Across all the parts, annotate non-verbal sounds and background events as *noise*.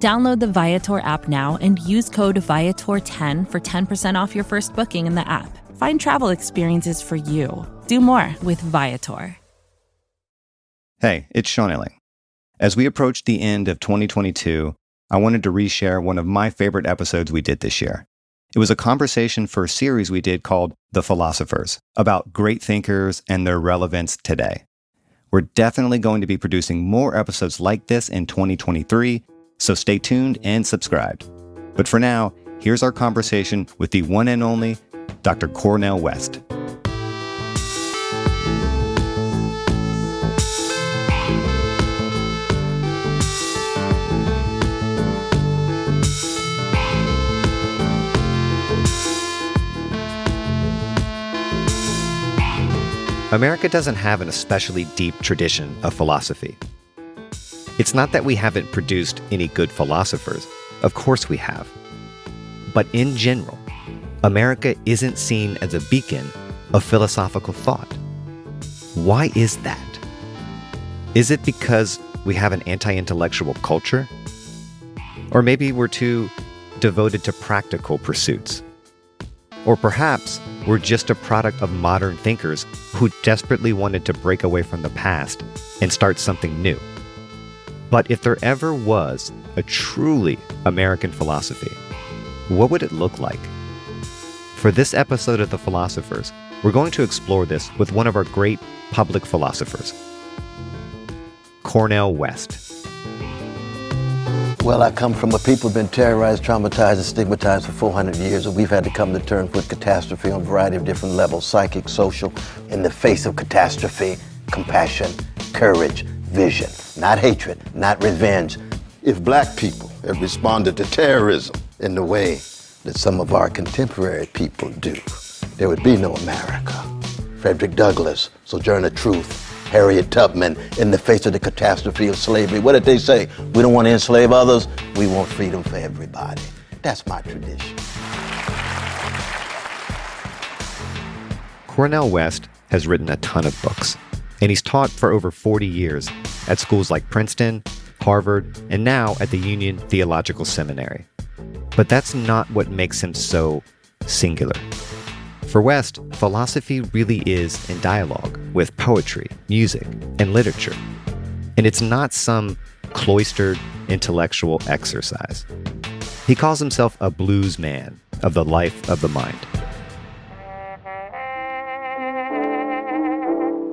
Download the Viator app now and use code Viator10 for 10% off your first booking in the app. Find travel experiences for you. Do more with Viator. Hey, it's Sean Illing. As we approach the end of 2022, I wanted to reshare one of my favorite episodes we did this year. It was a conversation for a series we did called The Philosophers about great thinkers and their relevance today. We're definitely going to be producing more episodes like this in 2023, so stay tuned and subscribed. But for now, here's our conversation with the one and only Dr. Cornel West. America doesn't have an especially deep tradition of philosophy. It's not that we haven't produced any good philosophers, of course we have. But in general, America isn't seen as a beacon of philosophical thought. Why is that? Is it because we have an anti intellectual culture? Or maybe we're too devoted to practical pursuits? Or perhaps we're just a product of modern thinkers who desperately wanted to break away from the past and start something new. But if there ever was a truly American philosophy, what would it look like? For this episode of The Philosophers, we're going to explore this with one of our great public philosophers, Cornel West. Well, I come from a people who've been terrorized, traumatized, and stigmatized for 400 years, and we've had to come to terms with catastrophe on a variety of different levels psychic, social. In the face of catastrophe, compassion, courage, vision, not hatred, not revenge. If black people had responded to terrorism in the way that some of our contemporary people do, there would be no America. Frederick Douglass, Sojourner Truth, Harriet Tubman in the face of the catastrophe of slavery. What did they say? We don't want to enslave others, we want freedom for everybody. That's my tradition. Cornel West has written a ton of books, and he's taught for over 40 years at schools like Princeton, Harvard, and now at the Union Theological Seminary. But that's not what makes him so singular. For West, philosophy really is in dialogue with poetry, music, and literature. And it's not some cloistered intellectual exercise. He calls himself a blues man of the life of the mind.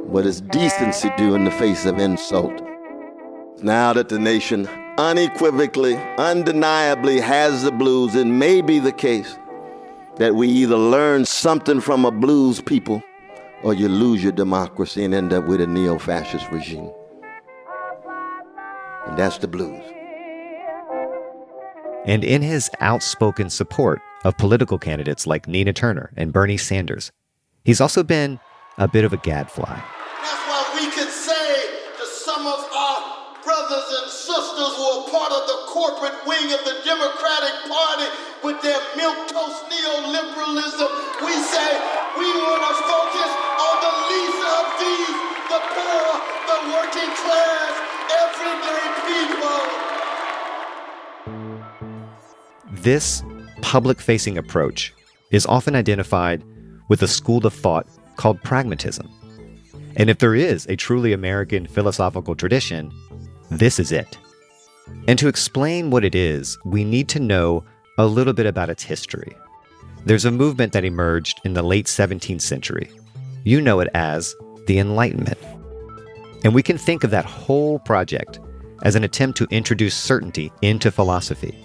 What does decency do in the face of insult? Now that the nation unequivocally, undeniably has the blues, it may be the case that we either learn something from a blues people or you lose your democracy and end up with a neo fascist regime. And that's the blues. And in his outspoken support of political candidates like Nina Turner and Bernie Sanders, he's also been a bit of a gadfly. That's why we say to some of our brothers and sisters who are part of the corporate wing of the Democratic Party with their neoliberalism, we say we want to focus on the least of these, the poor, the working class, everyday people. This public facing approach is often identified with a school of thought called pragmatism. And if there is a truly American philosophical tradition, this is it. And to explain what it is, we need to know a little bit about its history. There's a movement that emerged in the late 17th century. You know it as the Enlightenment. And we can think of that whole project as an attempt to introduce certainty into philosophy.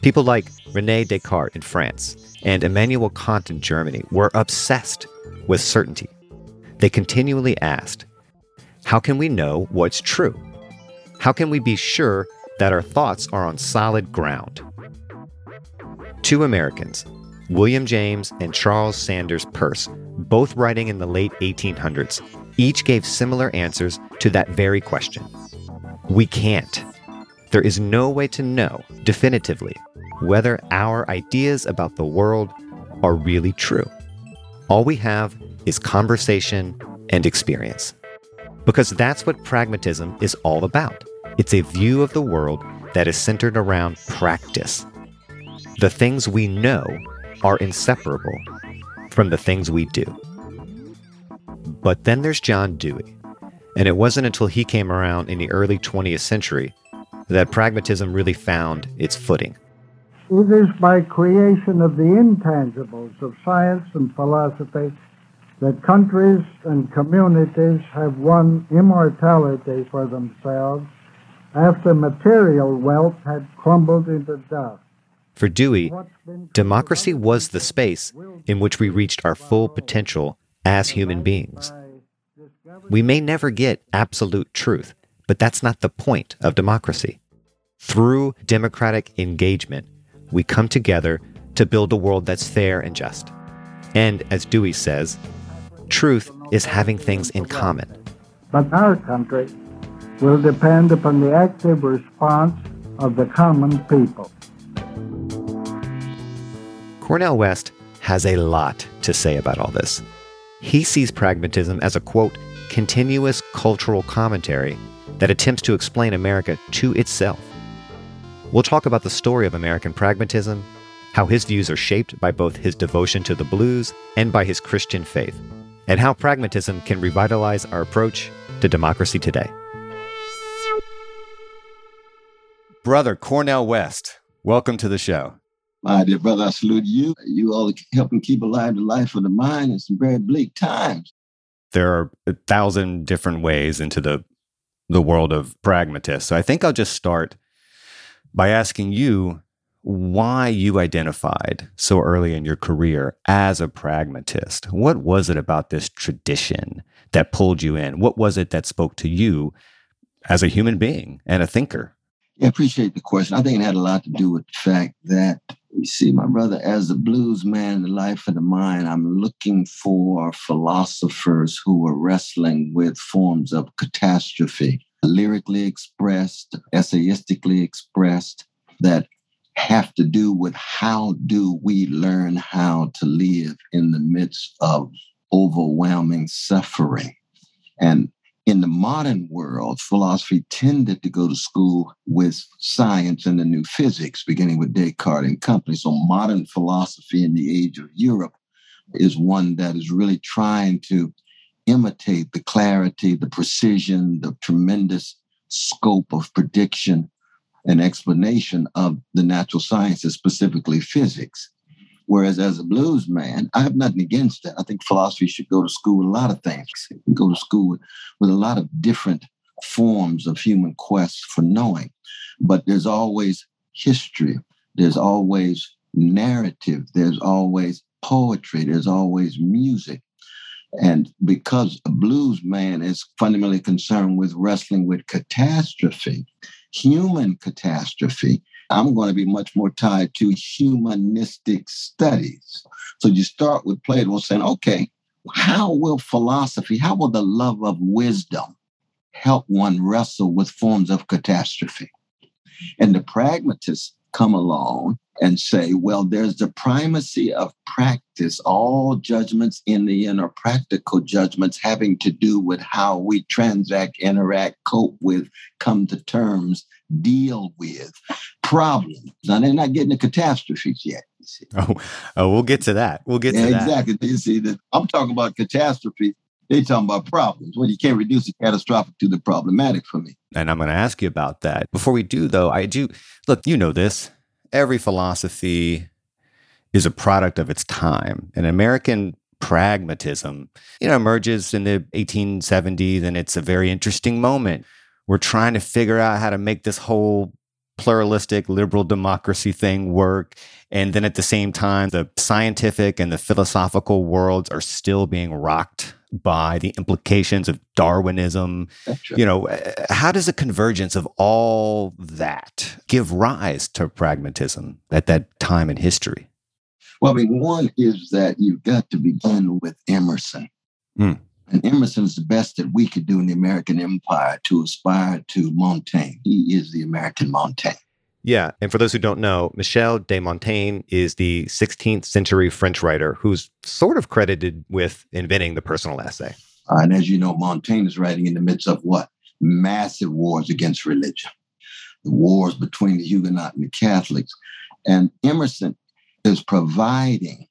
People like Rene Descartes in France and Immanuel Kant in Germany were obsessed with certainty. They continually asked, How can we know what's true? How can we be sure that our thoughts are on solid ground? Two Americans, William James and Charles Sanders Peirce, both writing in the late 1800s, each gave similar answers to that very question. We can't. There is no way to know definitively whether our ideas about the world are really true. All we have is conversation and experience. Because that's what pragmatism is all about. It's a view of the world that is centered around practice. The things we know are inseparable from the things we do. But then there's John Dewey. And it wasn't until he came around in the early 20th century that pragmatism really found its footing. It is by creation of the intangibles of science and philosophy that countries and communities have won immortality for themselves after material wealth had crumbled into dust. For Dewey, democracy was the space in which we reached our full potential as human beings. We may never get absolute truth, but that's not the point of democracy. Through democratic engagement, we come together to build a world that's fair and just. And as Dewey says, truth is having things in common. But our country will depend upon the active response of the common people. Cornel West has a lot to say about all this. He sees pragmatism as a quote, continuous cultural commentary that attempts to explain America to itself. We'll talk about the story of American pragmatism, how his views are shaped by both his devotion to the blues and by his Christian faith, and how pragmatism can revitalize our approach to democracy today. Brother Cornel West, welcome to the show. My dear brother, I salute you. You all helping keep alive the life of the mind in some very bleak times. There are a thousand different ways into the the world of pragmatists. So I think I'll just start by asking you why you identified so early in your career as a pragmatist. What was it about this tradition that pulled you in? What was it that spoke to you as a human being and a thinker? I appreciate the question. I think it had a lot to do with the fact that you see, my brother, as a blues man, the life of the mind, I'm looking for philosophers who are wrestling with forms of catastrophe, lyrically expressed, essayistically expressed, that have to do with how do we learn how to live in the midst of overwhelming suffering. And in the modern world, philosophy tended to go to school with science and the new physics, beginning with Descartes and company. So modern philosophy in the age of Europe is one that is really trying to imitate the clarity, the precision, the tremendous scope of prediction and explanation of the natural sciences, specifically physics. Whereas as a blues man, I have nothing against that. I think philosophy should go to school with a lot of things. Go to school with, a lot of different forms of human quest for knowing. But there's always history. There's always narrative. There's always poetry. There's always music. And because a blues man is fundamentally concerned with wrestling with catastrophe, human catastrophe, I'm going to be much more tied to humanistic studies. So you start with Plato saying, okay, how will philosophy, how will the love of wisdom help one wrestle with forms of catastrophe? And the pragmatists come along and say, well, there's the primacy of practice. All judgments in the end are practical judgments having to do with how we transact, interact, cope with, come to terms, deal with problems. Now, they're not getting to catastrophes yet. *laughs* Oh, oh, we'll get to that. We'll get yeah, to that. Exactly. You see, that I'm talking about catastrophe They're talking about problems. Well, you can't reduce the catastrophic to the problematic for me. And I'm going to ask you about that. Before we do, though, I do look. You know this. Every philosophy is a product of its time. And American pragmatism, you know, emerges in the 1870s, and it's a very interesting moment. We're trying to figure out how to make this whole pluralistic liberal democracy thing work. And then at the same time, the scientific and the philosophical worlds are still being rocked by the implications of Darwinism. You know, how does a convergence of all that give rise to pragmatism at that time in history? Well, I mean, one is that you've got to begin with Emerson. Mm. And Emerson is the best that we could do in the American empire to aspire to Montaigne. He is the American Montaigne. Yeah. And for those who don't know, Michel de Montaigne is the 16th century French writer who's sort of credited with inventing the personal essay. And as you know, Montaigne is writing in the midst of what? Massive wars against religion, the wars between the Huguenot and the Catholics. And Emerson is providing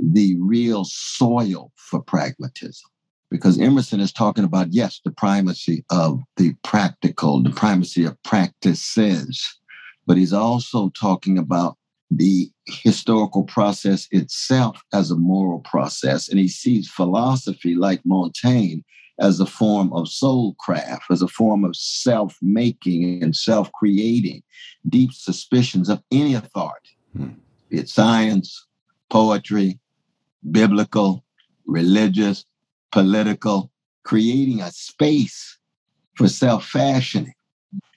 the real soil for pragmatism because Emerson is talking about, yes, the primacy of the practical, the primacy of practices, but he's also talking about the historical process itself as a moral process. And he sees philosophy like Montaigne as a form of soul craft, as a form of self making and self creating deep suspicions of any authority, hmm. be it science, poetry, biblical, religious, political, creating a space for self fashioning.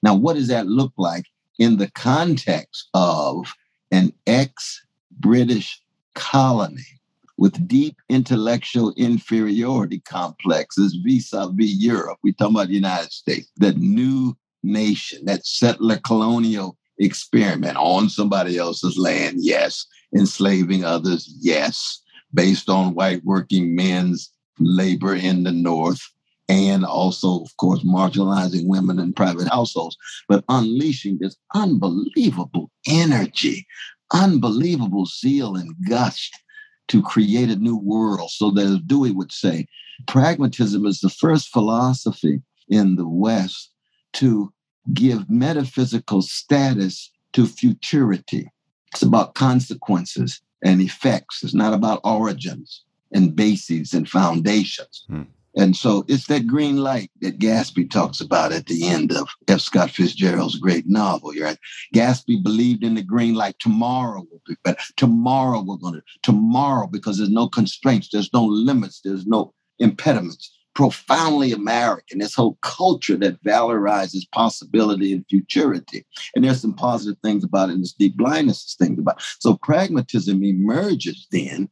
Now, what does that look like in the context of an ex British colony with deep intellectual inferiority complexes vis a vis Europe? We talk about the United States, that new nation, that settler colonial experiment on somebody else's land, yes, enslaving others, yes, based on white working men's labor in the North, and also, of course, marginalizing women in private households, but unleashing this unbelievable energy, unbelievable zeal and gust to create a new world. So that, as Dewey would say, pragmatism is the first philosophy in the West to give metaphysical status to futurity. It's about consequences and effects. It's not about origins and bases and foundations. Hmm. And so it's that green light that Gatsby talks about at the end of F. Scott Fitzgerald's great novel. Right? Gatsby believed in the green light. Tomorrow will be better. Tomorrow we're going to, tomorrow, because there's no constraints, there's no limits, there's no impediments. Profoundly American, this whole culture that valorizes possibility and futurity. And there's some positive things about it, and this deep blindness things about it. So pragmatism emerges then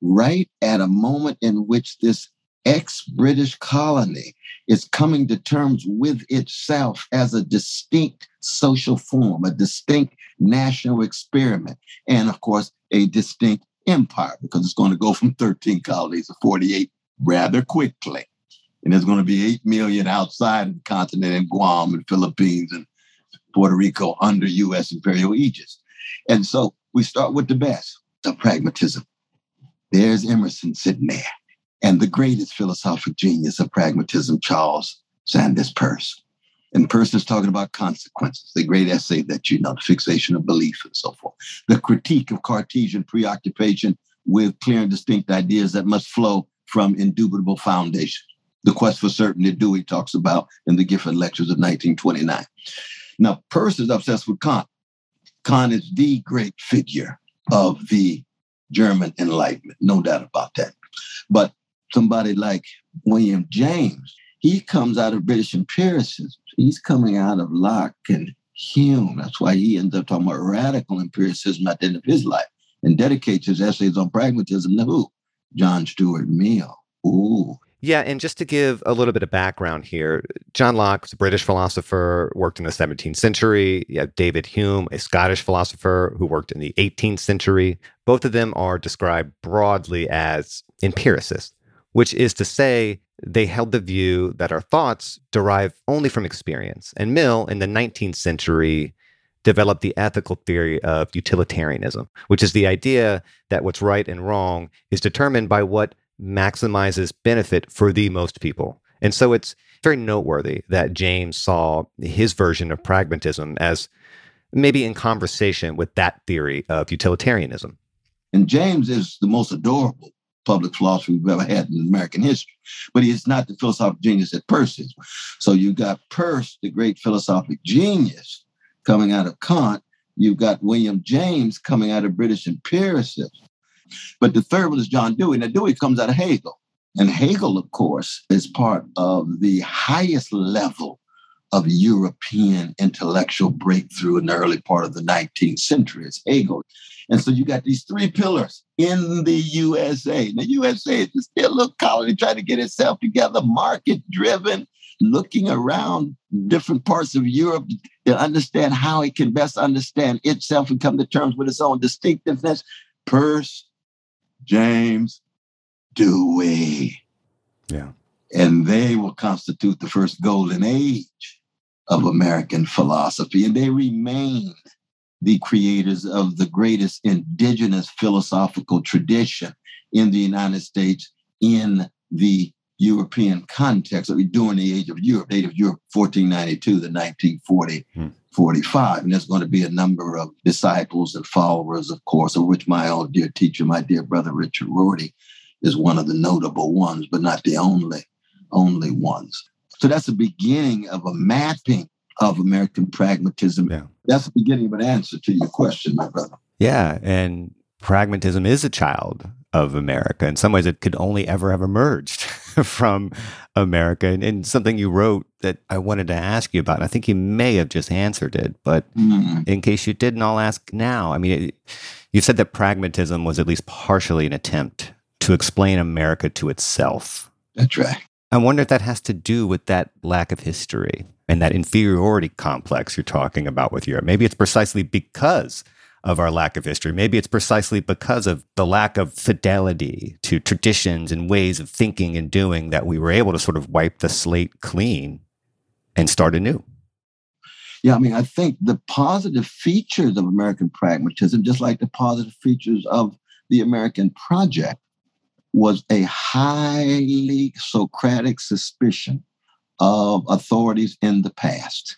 right at a moment in which this ex British colony is coming to terms with itself as a distinct social form, a distinct national experiment, and of course, a distinct empire, because it's going to go *laughs* from 13 colonies to 48 rather quickly. And there's going to be 8 million outside of the continent in Guam and Philippines and Puerto Rico under US imperial aegis. And so we start with the best, the pragmatism. There's Emerson sitting there. And the greatest philosophic genius of pragmatism, Charles Sanders Peirce. And Peirce is talking about consequences, the great essay that you know, the fixation of belief and so forth. The critique of Cartesian preoccupation with clear and distinct ideas that must flow from indubitable foundations. The quest for certainty Dewey talks about in the Gifford Lectures of 1929. Now, Peirce is obsessed with Kant. Kant is the great figure of the German Enlightenment, no doubt about that. But somebody like William James, he comes out of British empiricism. He's coming out of Locke and Hume. That's why he ends up talking about radical empiricism at the end of his life and dedicates his essays on pragmatism to who? John Stuart Mill. Ooh, yeah, and just to give a little bit of background here, John Locke was a British philosopher, worked in the 17th century. You have David Hume, a Scottish philosopher who worked in the 18th century. Both of them are described broadly as empiricists, which is to say, they held the view that our thoughts derive only from experience. And Mill, in the 19th century, developed the ethical theory of utilitarianism, which is the idea that what's right and wrong is determined by what maximizes benefit for the most people. And so it's very noteworthy that James saw his version of pragmatism as maybe in conversation with that theory of utilitarianism. And James is the most adorable public philosophy we've ever had in American history. But he is not the philosophical genius that Peirce is. So you've got Peirce, the great philosophic genius, coming out of Kant. You've got William James coming out of British empiricism. But the third one is John Dewey. Now, Dewey comes out of Hegel. And Hegel, of course, is part of the highest level of European intellectual breakthrough in the early part of the 19th century. It's Hegel. And so you got these three pillars in the USA. The USA is still a little colony trying to get itself together, market driven, looking around different parts of Europe to understand how it can best understand itself and come to terms with its own distinctiveness. Peirce, James, Dewey. Yeah. And they will constitute the first golden age of American philosophy. And they remain the creators of the greatest indigenous philosophical tradition in the United States in the European context during the age of Europe, date of Europe 1492 to 1940. Hmm. 45. And there's going to be a number of disciples and followers, of course, of which my old dear teacher, my dear brother Richard Rorty, is one of the notable ones, but not the only, only ones. So that's the beginning of a mapping of American pragmatism. Yeah. That's the beginning of an answer to your question, my brother. Yeah. And pragmatism is a child of America. In some ways, it could only ever have emerged *laughs* from America. And, and, something you wrote that I wanted to ask you about, I think you may have just answered it, but mm. in case you didn't, I'll ask now. I mean, it, you said that pragmatism was at least partially an attempt to explain America to itself. That's right. I wonder if that has to do with that lack of history and that inferiority complex you're talking about with Europe. Maybe it's precisely because of our lack of history. Maybe it's precisely because of the lack of fidelity to traditions and ways of thinking and doing that we were able to sort of wipe the slate clean and start anew. Yeah, I mean, I think the positive features of American pragmatism, just like the positive features of the American project, was a highly Socratic suspicion of authorities in the past.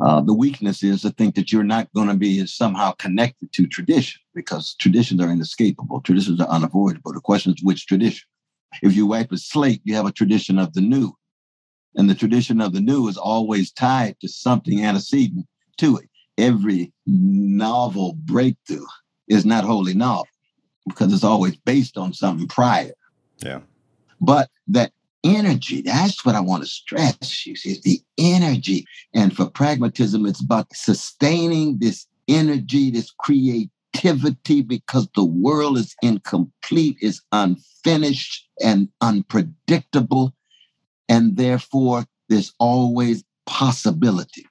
Uh, the weakness is to think that you're not going to be somehow connected to tradition because traditions are inescapable. Traditions are unavoidable. The question is which tradition. If you wipe a slate, you have a tradition of the new. And the tradition of the new is always tied to something antecedent to it. Every novel breakthrough is not wholly novel because it's always based on something prior. Yeah. But that energy. That's what I want to stress. You see, the energy. And for pragmatism, it's about sustaining this energy, this creativity, because the world is incomplete, is unfinished, and unpredictable. And therefore, there's always possibility.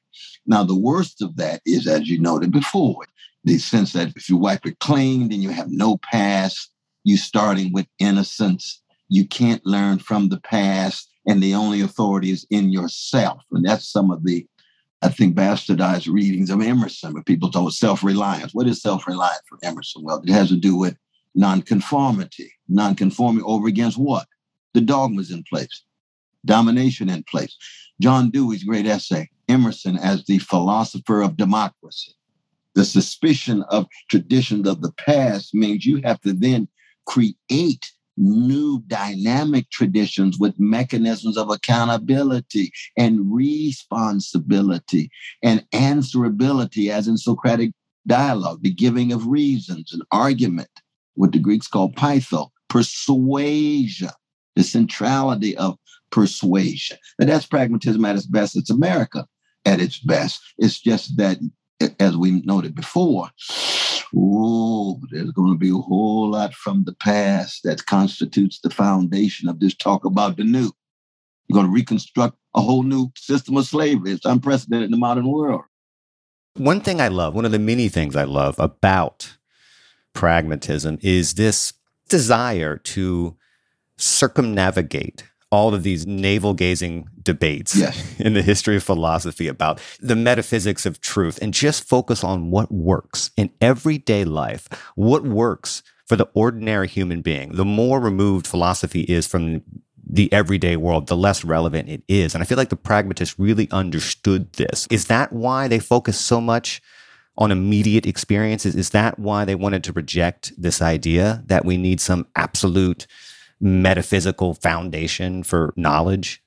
Now, the worst of that is, as you noted before, the sense that if you wipe it clean, then you have no past. You starting with innocence you can't learn from the past, and the only authority is in yourself. And that's some of the, I think, bastardized readings of Emerson, where people talk self reliance. What is self reliance for Emerson? Well, it has to do with nonconformity. Nonconformity over against what? The dogmas in place, domination in place. John Dewey's great essay, Emerson as the philosopher of democracy. The suspicion of traditions of the past means you have to then create new dynamic traditions with mechanisms of accountability and responsibility and answerability, as in Socratic dialogue, the giving of reasons, and argument, what the Greeks call peitho, persuasion, the centrality of persuasion. And that's pragmatism at its best. It's America at its best. It's just that, as we noted before, oh, there's going to be a whole lot from the past that constitutes the foundation of this talk about the new. You're going to reconstruct a whole new system of slavery. It's unprecedented in the modern world. One thing I love, one of the many things I love about pragmatism is this desire to circumnavigate all of these navel gazing debates yes. *laughs* in the history of philosophy about the metaphysics of truth and just focus on what works in everyday life, what works for the ordinary human being, the more removed philosophy is from the everyday world, the less relevant it is. And I feel like the pragmatists really understood this. Is that why they focus so much on immediate experiences? Is that why they wanted to reject this idea that we need some absolute metaphysical foundation for knowledge?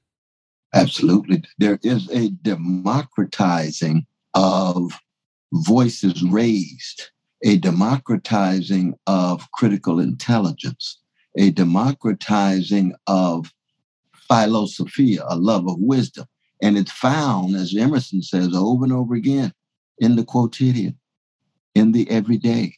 Absolutely. There is a democratizing of voices raised, a democratizing of critical intelligence, a democratizing of philosophia, a love of wisdom. And it's found, as Emerson says over and over again, in the quotidian, in the everyday,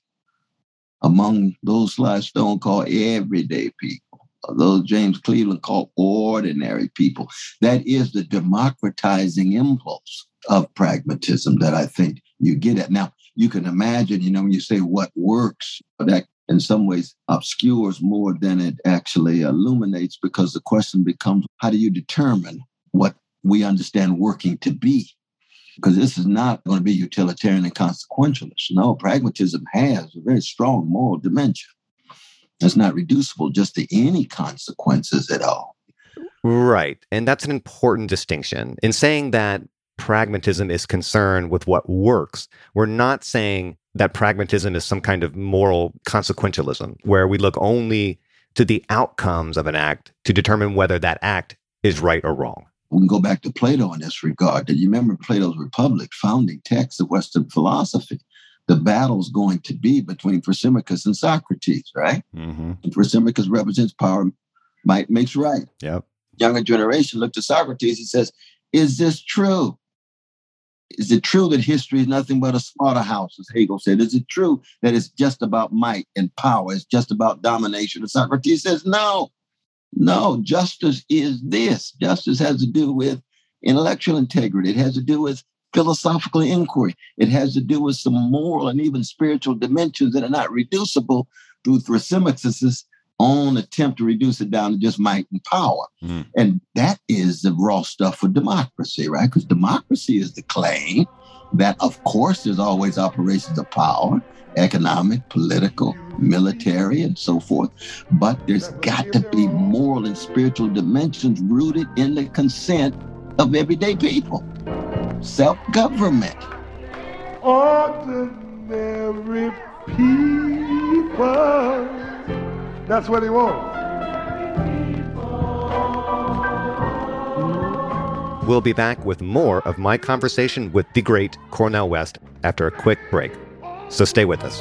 among those Sly Stone called everyday people, those James Cleveland called ordinary people. That is the democratizing impulse of pragmatism that I think you get at. Now, you can imagine, you know, when you say what works, that in some ways obscures more than it actually illuminates because the question becomes how do you determine what we understand working to be? Because this is not going to be utilitarian and consequentialist. No, pragmatism has a very strong moral dimension. It's not reducible just to any consequences at all. Right. And that's an important distinction. In saying that pragmatism is concerned with what works, we're not saying that pragmatism is some kind of moral consequentialism where we look only to the outcomes of an act to determine whether that act is right or wrong. We can go back to Plato in this regard. Did you remember Plato's Republic, founding text of Western philosophy? The battle's going to be between Thrasymachus and Socrates, right? Mm-hmm. And Thrasymachus represents power, might makes right. Yep. Younger generation look to Socrates. He says, "Is this true? Is it true that history is nothing but a slaughterhouse, as Hegel said? Is it true that it's just about might and power? It's just about domination? And Socrates says, no, no, justice is this. Justice has to do with intellectual integrity. It has to do with philosophical inquiry. It has to do with some moral and even spiritual dimensions that are not reducible through Thrasymachus' own attempt to reduce it down to just might and power. Mm. And that is the raw stuff for democracy, right? Because democracy is the claim that, of course, there's always operations of power economic, political, military, and so forth. But there's got to be moral and spiritual dimensions rooted in the consent of everyday people. Self government. Ordinary people that's what he wants. We'll be back with more of my conversation with the great Cornel West after a quick break. So stay with us.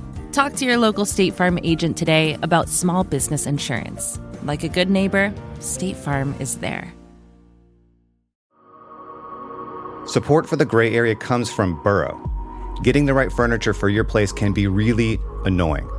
Talk to your local State Farm agent today about small business insurance. Like a good neighbor, State Farm is there. Support for the gray area comes from Burrow. Getting the right furniture for your place can be really annoying.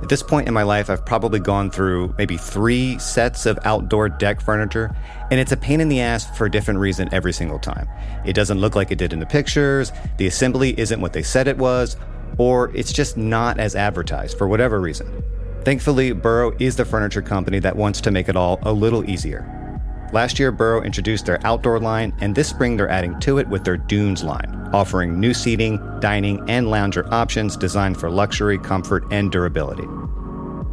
At this point in my life, I've probably gone through maybe three sets of outdoor deck furniture, and it's a pain in the ass for a different reason every single time. It doesn't look like it did in the pictures, the assembly isn't what they said it was, or it's just not as advertised for whatever reason. Thankfully, Burrow is the furniture company that wants to make it all a little easier. Last year, Burrow introduced their outdoor line, and this spring they're adding to it with their Dunes line, offering new seating, dining, and lounger options designed for luxury, comfort, and durability.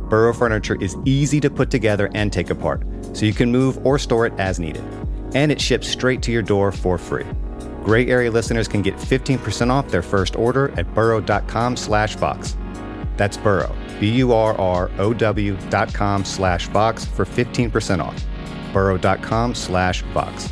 Burrow furniture is easy to put together and take apart, so you can move or store it as needed. And it ships straight to your door for free. Gray Area listeners can get 15% off their first order at burrow.com slash vox. That's burrow, B-U-R-R-O-W dot com slash vox for 15% off burrow.com slash vox.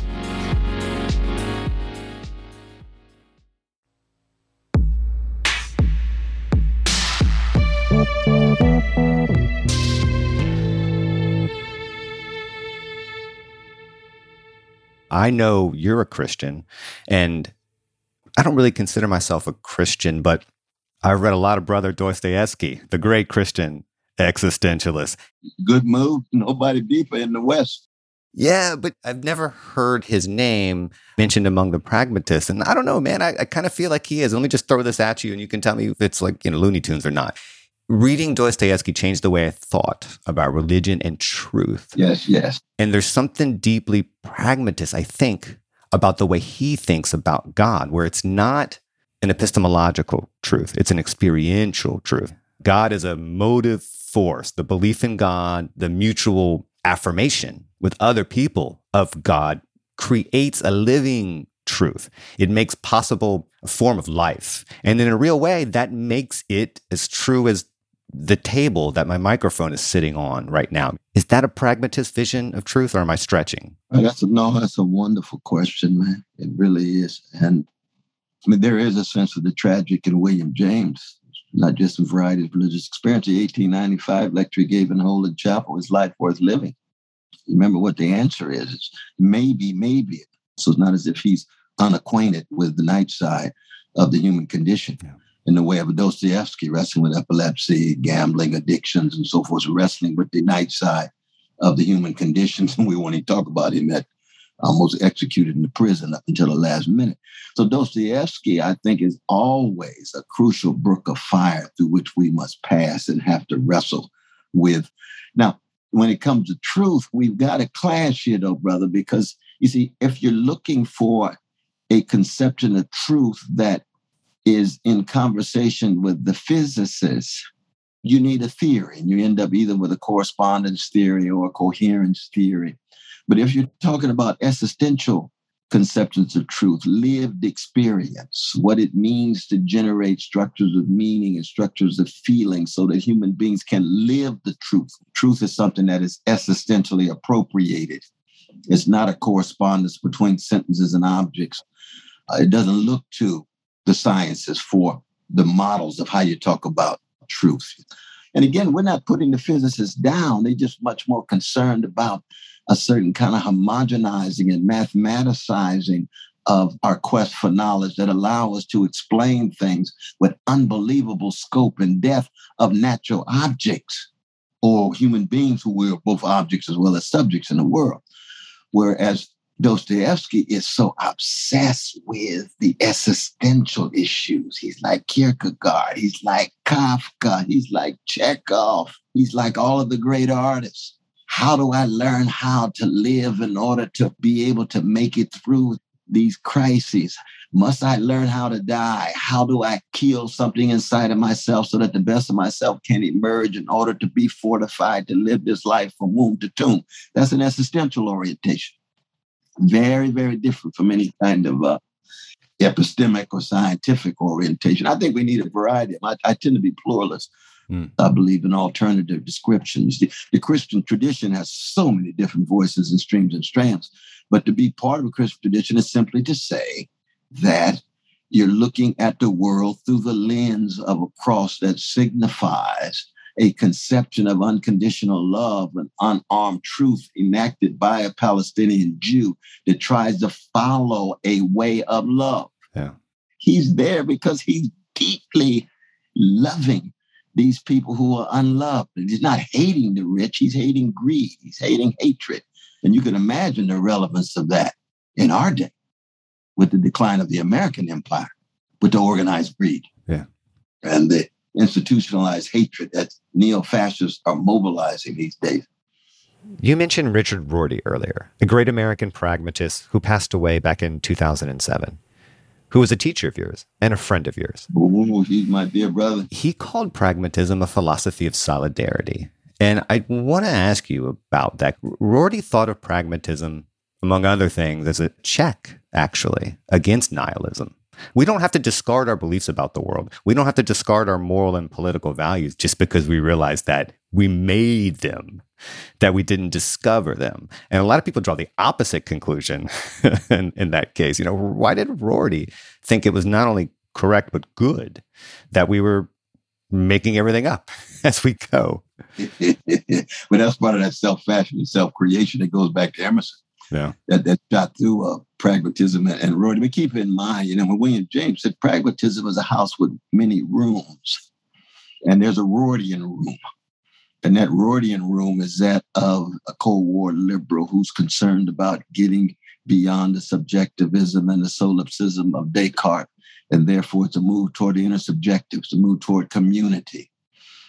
I know you're a Christian, and I don't really consider myself a Christian, but I've read a lot of Brother Dostoevsky, the great Christian existentialist. Good move. Nobody deeper in the West. Yeah, but I've never heard his name mentioned among the pragmatists. And I don't know, man. I, I kind of feel like he is. Let me just throw this at you and you can tell me if it's like, you know, Looney Tunes or not. Reading Dostoevsky changed the way I thought about religion and truth. Yes, yes. And there's something deeply pragmatist, I think, about the way he thinks about God, where it's not an epistemological truth, it's an experiential truth. God is a motive force, the belief in God, the mutual affirmation with other people of God creates a living truth. It makes possible a form of life. And in a real way, that makes it as true as the table that my microphone is sitting on right now. Is that a pragmatist vision of truth or am I stretching? That's a, no, that's a wonderful question, man. It really is. And I mean, there is a sense of the tragic in William James, not just a variety of religious experience. The 1895 lecture he gave in Holy Chapel, Is Life Worth Living. Remember what the answer is. It's maybe, maybe. So it's not as if he's unacquainted with the night side of the human condition. Yeah in the way of Dostoevsky, wrestling with epilepsy, gambling, addictions, and so forth, wrestling with the night side of the human conditions. And *laughs* we want to talk about him that almost executed in the prison up until the last minute. So Dostoevsky, I think, is always a crucial brook of fire through which we must pass and have to wrestle with. Now, when it comes to truth, we've got to clash here, though, brother, because you see, if you're looking for a conception of truth that is in conversation with the physicists, you need a theory, and you end up either with a correspondence theory or a coherence theory. But if you're talking about existential conceptions of truth, lived experience, what it means to generate structures of meaning and structures of feeling so that human beings can live the truth. Truth is something that is existentially appropriated. It's not a correspondence between sentences and objects. Uh, it doesn't look to the sciences for the models of how you talk about truth. And again, we're not putting the physicists down. They're just much more concerned about a certain kind of homogenizing and mathematicizing of our quest for knowledge that allow us to explain things with unbelievable scope and depth of natural objects or human beings who are both objects as well as subjects in the world. Whereas Dostoevsky is so obsessed with the existential issues. He's like Kierkegaard. He's like Kafka. He's like Chekhov. He's like all of the great artists. How do I learn how to live in order to be able to make it through these crises? Must I learn how to die? How do I kill something inside of myself so that the best of myself can emerge in order to be fortified to live this life from womb to tomb? That's an existential orientation very, very different from any kind of uh, epistemic or scientific orientation. I think we need a variety. I, I tend to be pluralist. Mm. I believe in alternative descriptions. The, the, Christian tradition has so many different voices and streams and strands. But to be part of a Christian tradition is simply to say that you're looking at the world through the lens of a cross that signifies a conception of unconditional love and unarmed truth enacted by a Palestinian Jew that tries to follow a way of love. Yeah. He's there because he's deeply loving these people who are unloved. And he's not hating the rich, he's hating greed, he's hating hatred. And you can imagine the relevance of that in our day with the decline of the American empire, with the organized greed. Yeah. And the institutionalized hatred that neo fascists are mobilizing these days. You mentioned Richard Rorty earlier, a great American pragmatist who passed away back in 2007, who was a teacher of yours and a friend of yours. Ooh, he's my dear brother. He called pragmatism a philosophy of solidarity. And I want to ask you about that. Rorty thought of pragmatism, among other things, as a check, actually, against nihilism. We don't have to discard our beliefs about the world. We don't have to discard our moral and political values just because we realize that we made them, that we didn't discover them. And a lot of people draw the opposite conclusion *laughs* in, in that case. You know, why did Rorty think it was not only correct but good that we were making everything up *laughs* as we go? *laughs* but that's part of that self-fashion and self-creation that goes back to Emerson yeah. that, that shot through uh, pragmatism and, and. But keep in mind, you know, when William James said pragmatism is a house with many rooms, and there's a Rortian room. And that Rortian room is that of a Cold War liberal who's concerned about getting beyond the subjectivism and the solipsism of Descartes. And therefore, it's a move toward the intersubjective, it's a move toward community.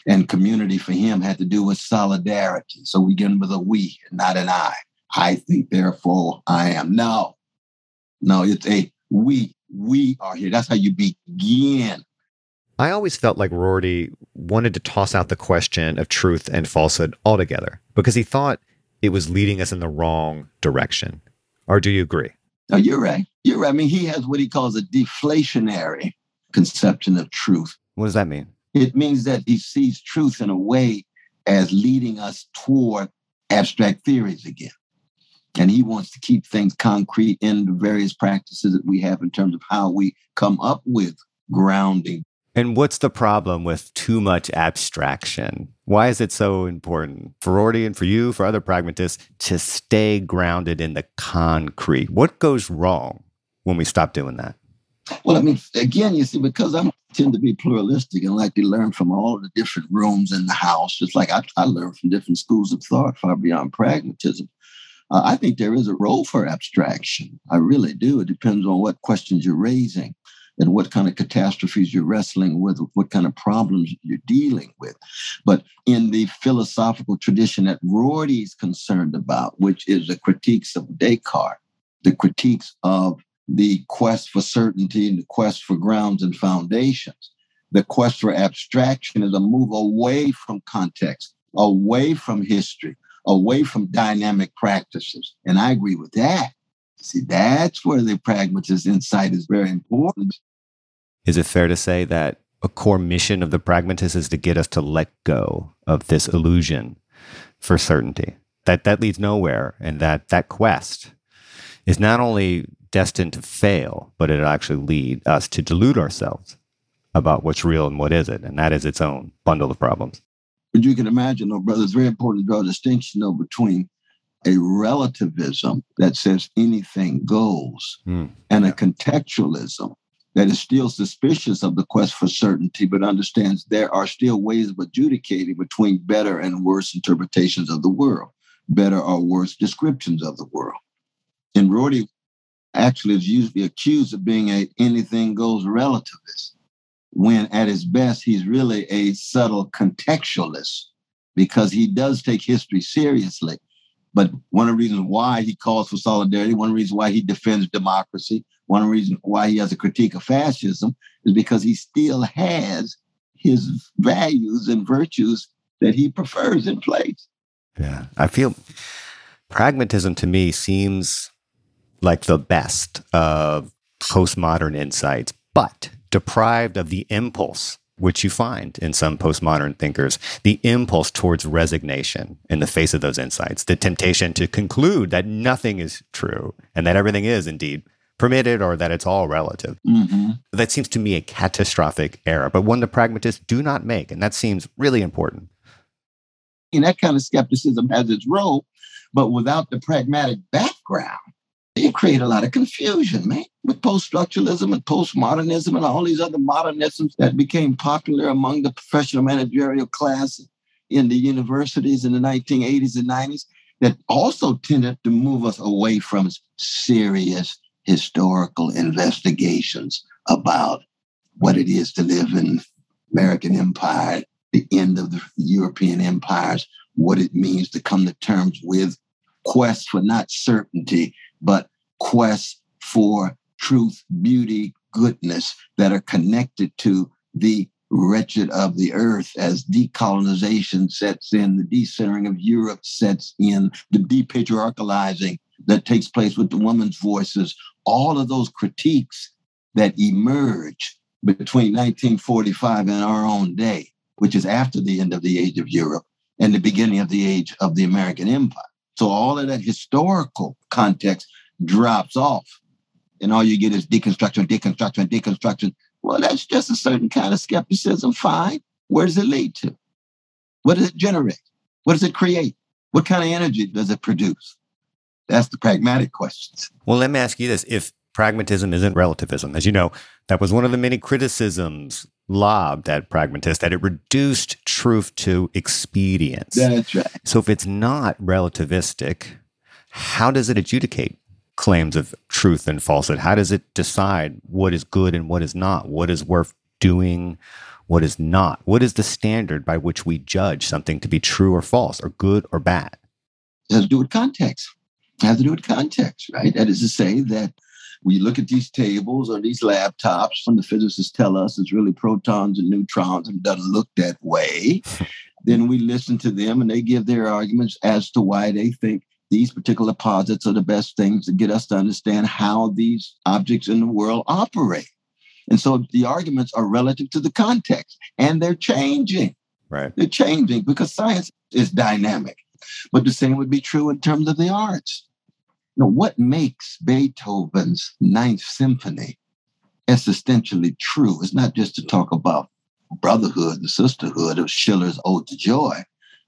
And community for him had to do with solidarity. So we get with a we, not an I. I think, therefore, I am. No, no, it's a we. We are here. That's how you begin. I always felt like Rorty wanted to toss out the question of truth and falsehood altogether because he thought it was leading us in the wrong direction. Or do you agree? No, you're right. You're right. I mean, he has what he calls a deflationary conception of truth. What does that mean? It means that he sees truth in a way as leading us toward abstract theories again. And he wants to keep things concrete in the various practices that we have in terms of how we come up with grounding. And what's the problem with too much abstraction? Why is it so important for Rorty and for you, for other pragmatists, to stay grounded in the concrete? What goes wrong when we stop doing that? Well, I mean, again, you see, because I tend to be pluralistic and like to learn from all the different rooms in the house, just like I, I learn from different schools of thought far beyond pragmatism. Uh, I think there is a role for abstraction. I really do. It depends on what questions you're raising and what kind of catastrophes you're wrestling with, what kind of problems you're dealing with. But in the philosophical tradition that Rorty's concerned about, which is the critiques of Descartes, the critiques of the quest for certainty and the quest for grounds and foundations. The quest for abstraction is a move away from context, away from history, away from dynamic practices. And I agree with that. See, that's where the pragmatist insight is very important. Is it fair to say that a core mission of the pragmatist is to get us to let go of this illusion for certainty? That that leads nowhere, and that that quest is not only destined to fail, but it actually lead us to delude ourselves about what's real and what isn't. And that is its own bundle of problems. But you can imagine, though, brother, it's very important to draw a distinction, though, between a relativism that says anything goes mm. and a contextualism that is still suspicious of the quest for certainty, but understands there are still ways of adjudicating between better and worse interpretations of the world, better or worse descriptions of the world. And Rorty actually is usually accused of being a anything goes relativist, when at his best, he's really a subtle contextualist because he does take history seriously. But one of the reasons why he calls for solidarity, one reasons why he defends democracy, one reasons why he has a critique of fascism is because he still has his values and virtues that he prefers in place. Yeah. I feel pragmatism to me seems like the best of postmodern insights, but deprived of the impulse which you find in some postmodern thinkers, the impulse towards resignation in the face of those insights, the temptation to conclude that nothing is true and that everything is indeed permitted or that it's all relative. Mm-hmm. That seems to me a catastrophic error, but one the pragmatists do not make. And that seems really important. And that kind of skepticism has its role, but without the pragmatic background, it created a lot of confusion, man, with post-structuralism and postmodernism and all these other modernisms that became popular among the professional managerial class in the universities in the 1980s and 90s that also tended to move us away from serious historical investigations about what it is to live in American empire, the end of the European empires, what it means to come to terms with quest for not certainty, but quests for truth, beauty, goodness that are connected to the wretched of the earth as decolonization sets in, the decentering of Europe sets in, the depatriarchalizing that takes place with the women's voices, all of those critiques that emerge between 1945 and our own day, which is after the end of the age of Europe and the beginning of the age of the American Empire. So all of that historical context drops off. And all you get is deconstruction, deconstruction, deconstruction. Well, that's just a certain kind of skepticism. Fine. Where does it lead to? What does it generate? What does it create? What kind of energy does it produce? That's the pragmatic questions. Well, let me ask you this. If pragmatism isn't relativism, as you know, that was one of the many criticisms lobbed at pragmatists that it reduced truth to expedience. That's right. So if it's not relativistic, how does it adjudicate claims of truth and falsehood? How does it decide what is good and what is not? What is worth doing? What is not? What is the standard by which we judge something to be true or false or good or bad? It has to do with context. It has to do with context, right? That is to say that we look at these tables or these laptops, when the physicists tell us it's really protons and neutrons and doesn't look that way, *laughs* then we listen to them and they give their arguments as to why they think these particular posits are the best things to get us to understand how these objects in the world operate. And so the arguments are relative to the context and they're changing. Right. They're changing because science is dynamic. But the same would be true in terms of the arts. Now, what makes Beethoven's Ninth Symphony existentially true is not just to talk about brotherhood and sisterhood of Schiller's Ode to Joy,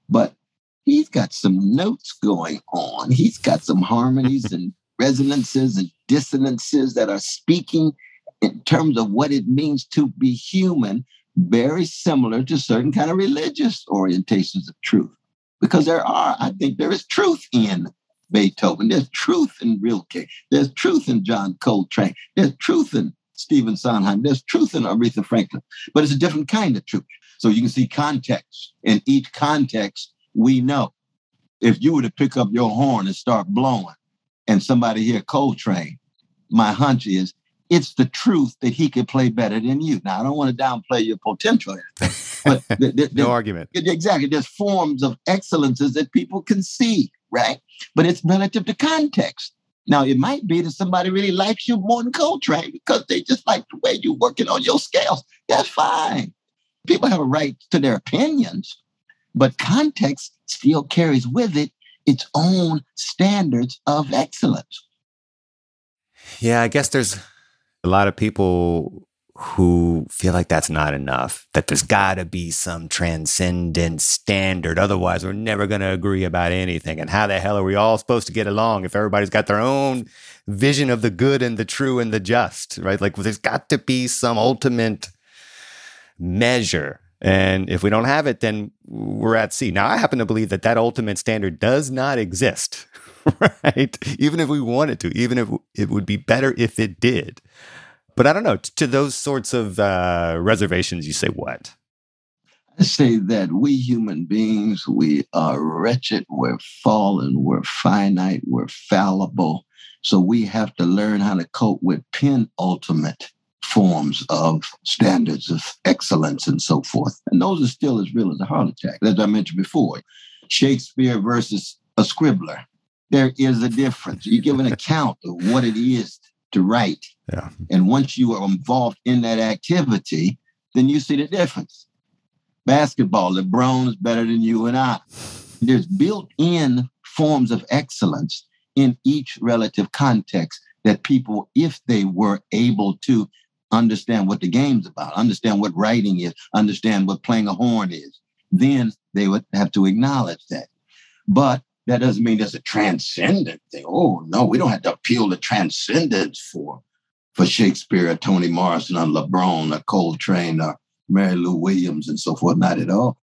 but he's got some notes going on. He's got some harmonies and *laughs* resonances and dissonances that are speaking in terms of what it means to be human, very similar to certain kind of religious orientations of truth. Because there are, I think there is truth in Beethoven. There's truth in Rilke. There's truth in John Coltrane. There's truth in Stephen Sondheim. There's truth in Aretha Franklin, but it's a different kind of truth. So you can see context. In each context, we know. If you were to pick up your horn and start blowing, and somebody hear Coltrane, my hunch is it's the truth that he could play better than you. Now, I don't want to downplay your potential, but *laughs* th- th- no argument. Exactly. There's forms of excellences that people can see, right? But it's relative to context. Now, it might be that somebody really likes you more than Coltrane because they just like the way you're working on your scales. That's fine. People have a right to their opinions, but context still carries with it its own standards of excellence. Yeah, I guess there's a lot of people who feel like that's not enough, that there's got to be some transcendent standard. Otherwise, we're never going to agree about anything. And how the hell are we all supposed to get along if everybody's got their own vision of the good and the true and the just, right? Like, well, there's got to be some ultimate measure. And if we don't have it, then we're at sea. Now, I happen to believe that that ultimate standard does not exist, *laughs* right? Even if we wanted to, even if it would be better if it did. But I don't know. To those sorts of uh, reservations, you say what? I say that we human beings, we are wretched, we're fallen, we're finite, we're fallible. So we have to learn how to cope with penultimate forms of standards of excellence and so forth. And those are still as real as a heart attack, as I mentioned before. Shakespeare versus a scribbler. There is a difference. You give an account of what it is to write. Yeah. And once you are involved in that activity, then you see the difference. Basketball, LeBron is better than you and I. There's built in forms of excellence in each relative context that people, if they were able to understand what the game's about, understand what writing is, understand what playing a horn is, then they would have to acknowledge that. But that doesn't mean there's a transcendent thing. Oh no, we don't have to appeal to transcendence for for Shakespeare or Toni Morrison or LeBron or Coltrane or Mary Lou Williams and so forth. Not at all.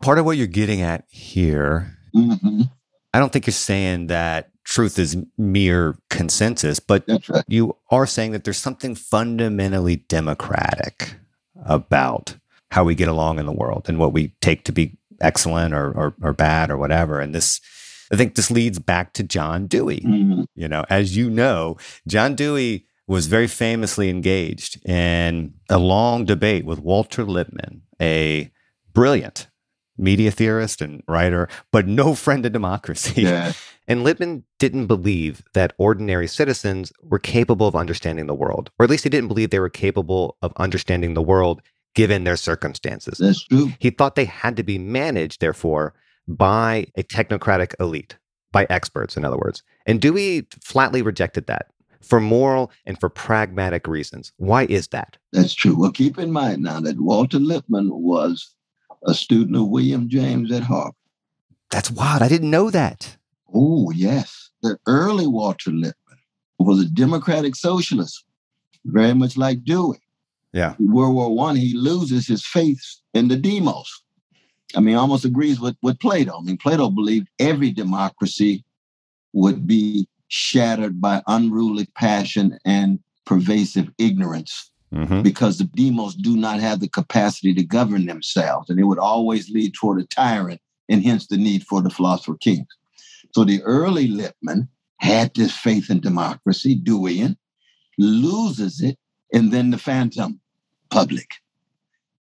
Part of what you're getting at here, mm-hmm. I don't think you're saying that truth is mere consensus, but right. you are saying that there's something fundamentally democratic about how we get along in the world and what we take to be excellent or, or, or bad or whatever. And this, I think this leads back to John Dewey. Mm-hmm. You know, as you know, John Dewey was very famously engaged in a long debate with Walter Lippmann, a brilliant media theorist and writer, but no friend of democracy. Yeah. *laughs* And Lippmann didn't believe that ordinary citizens were capable of understanding the world, or at least he didn't believe they were capable of understanding the world given their circumstances. That's true. He thought they had to be managed, therefore, by a technocratic elite, by experts, in other words. And Dewey flatly rejected that for moral and for pragmatic reasons. Why is that? That's true. Well, keep in mind now that Walter Lippmann was a student of William James at Harvard. That's wild. I didn't know that. Oh, yes. The early Walter Lippmann was a democratic socialist, very much like Dewey. Yeah. World War One, he loses his faith in the demos. I mean, almost agrees with, with Plato. I mean, Plato believed every democracy would be shattered by unruly passion and pervasive ignorance mm-hmm. because the demos do not have the capacity to govern themselves. And it would always lead toward a tyrant, and hence the need for the philosopher kings. So the early Lippmann had this faith in democracy, Deweyan, loses it, and then the phantom public.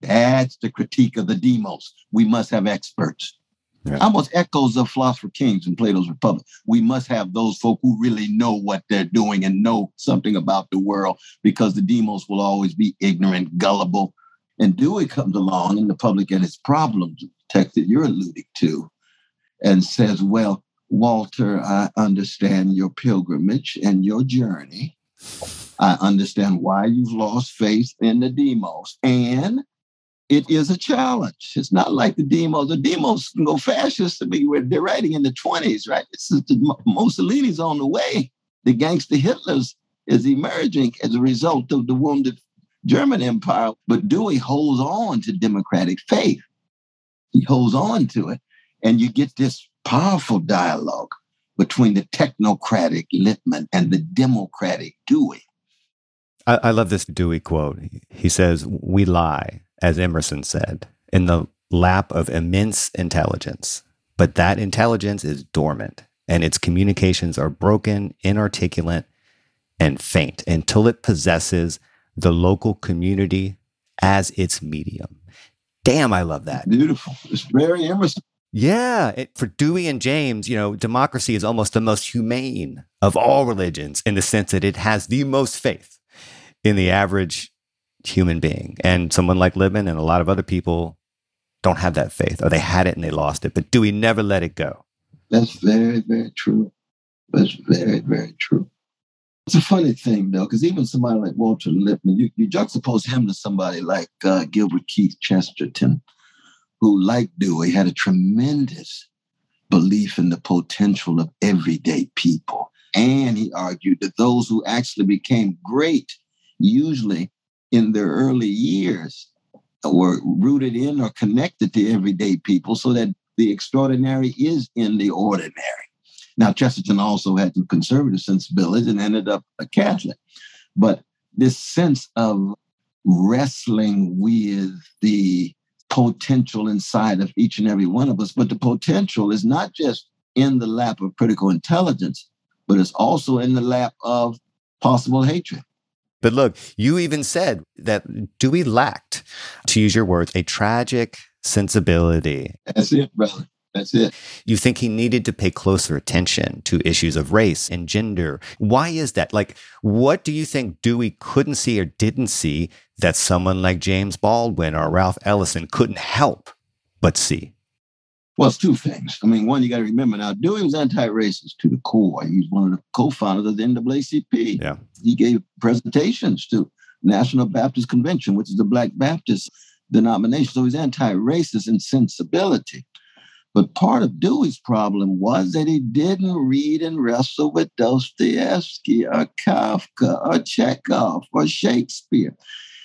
That's the critique of the demos. We must have experts. Yeah. Almost echoes of philosopher kings in Plato's Republic. We must have those folk who really know what they're doing and know something about the world because the demos will always be ignorant, gullible. And Dewey comes along in the public and its problems, text that you're alluding to, and says, Well, Walter, I understand your pilgrimage and your journey. I understand why you've lost faith in the demos. And it is a challenge. It's not like the demos. The demos can go fascist. I mean, they're writing in the 20s, right? This is the, Mussolini's on the way. The gangster Hitler's is emerging as a result of the wounded German Empire. But Dewey holds on to democratic faith. He holds on to it. And you get this powerful dialogue between the technocratic Lippmann and the democratic Dewey. I, I love this Dewey quote. He says, We lie as Emerson said, in the lap of immense intelligence. But that intelligence is dormant and its communications are broken, inarticulate, and faint until it possesses the local community as its medium. Damn, I love that. Beautiful. It's very Emerson. Yeah. It, for Dewey and James, you know, democracy is almost the most humane of all religions in the sense that it has the most faith in the average human being. And someone like Lippmann and a lot of other people don't have that faith, or they had it and they lost it. But Dewey never let it go? That's very, very true. That's very, very true. It's a funny thing, though, because even somebody like Walter Lippmann, you, you juxtapose him to somebody like uh, Gilbert Keith Chesterton, who, like Dewey, had a tremendous belief in the potential of everyday people. And he argued that those who actually became great usually in their early years were rooted in or connected to everyday people so that the extraordinary is in the ordinary. Now, Chesterton also had some conservative sensibilities and ended up a Catholic. But this sense of wrestling with the potential inside of each and every one of us, but the potential is not just in the lap of critical intelligence, but it's also in the lap of possible hatred. But look, you even said that Dewey lacked, to use your words, a tragic sensibility. That's it, brother. That's it. You think he needed to pay closer attention to issues of race and gender. Why is that? Like, what do you think Dewey couldn't see or didn't see that someone like James Baldwin or Ralph Ellison couldn't help but see? Well, it's two things. I mean, one, you got to remember now, Dewey was anti-racist to the core. He was one of the co-founders of the NAACP. Yeah. He gave presentations to National Baptist Convention, which is the Black Baptist denomination. So he's anti-racist in sensibility. But part of Dewey's problem was that he didn't read and wrestle with Dostoevsky or Kafka or Chekhov or Shakespeare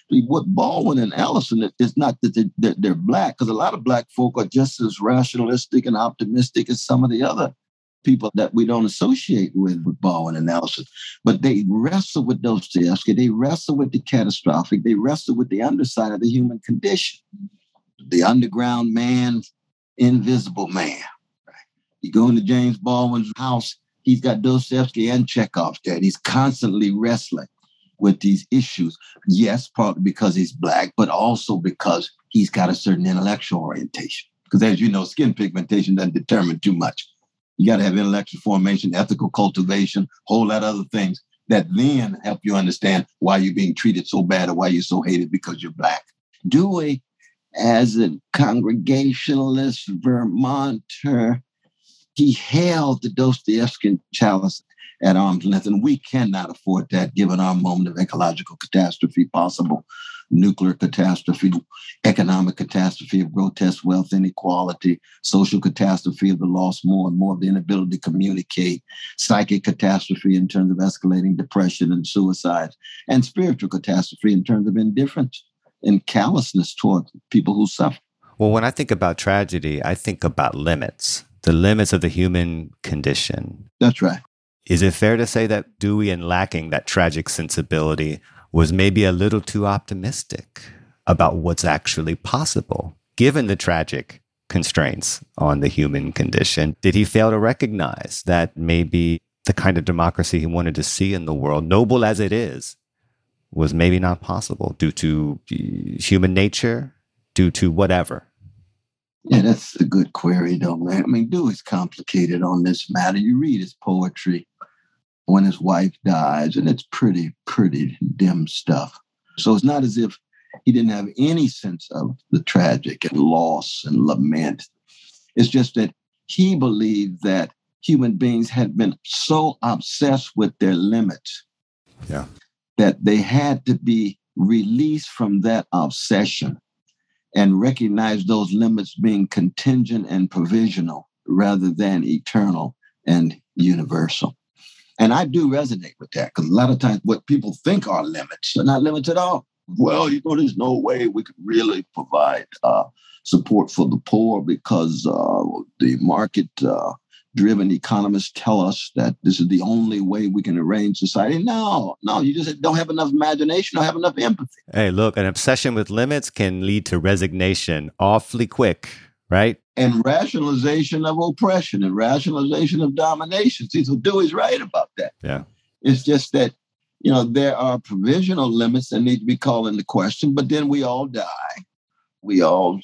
what Baldwin and Ellison is not that they're, they're black, because a lot of black folk are just as rationalistic and optimistic as some of the other people that we don't associate with, with Baldwin and Ellison. But they wrestle with Dostoevsky, they wrestle with the catastrophic, they wrestle with the underside of the human condition, the underground man, invisible man. You go into James Baldwin's house, he's got Dostoevsky and Chekhov there. He's constantly wrestling with these issues. Yes, partly because he's black, but also because he's got a certain intellectual orientation. Because as you know, skin pigmentation doesn't determine too much. You got to have intellectual formation, ethical cultivation, whole lot of other things that then help you understand why you're being treated so bad or why you're so hated because you're black. Dewey, as a congregationalist Vermonter, he held the Dostoevsky chalice at arm's length. And we cannot afford that given our moment of ecological catastrophe possible nuclear catastrophe, economic catastrophe of grotesque wealth inequality, social catastrophe of the loss more and more of the inability to communicate, psychic catastrophe in terms of escalating depression and suicide, and spiritual catastrophe in terms of indifference and callousness toward people who suffer. Well, when I think about tragedy, I think about limits, the limits of the human condition. That's right. Is it fair to say that Dewey, in lacking that tragic sensibility, was maybe a little too optimistic about what's actually possible, given the tragic constraints on the human condition? Did he fail to recognize that maybe the kind of democracy he wanted to see in the world, noble as it is, was maybe not possible due to uh, human nature, due to whatever? Yeah, that's a good query, though, man. I mean, Dewey's complicated on this matter. You read his poetry when his wife dies, and it's pretty, pretty dim stuff. So it's not as if he didn't have any sense of the tragic and loss and lament. It's just that he believed that human beings had been so obsessed with their limits yeah. that they had to be released from that obsession and recognize those limits being contingent and provisional rather than eternal and universal. And I do resonate with that because a lot of times what people think are limits are not limits at all. Well, you know, there's no way we could really provide uh, support for the poor because uh, the market uh, driven economists tell us that this is the only way we can arrange society. No, no, you just don't have enough imagination or have enough empathy. Hey, look, an obsession with limits can lead to resignation awfully quick, right? And rationalization of oppression and rationalization of domination. See, so Dewey's right about that. Yeah. It's just that, you know, there are provisional limits that need to be called into question, but then we all die. We all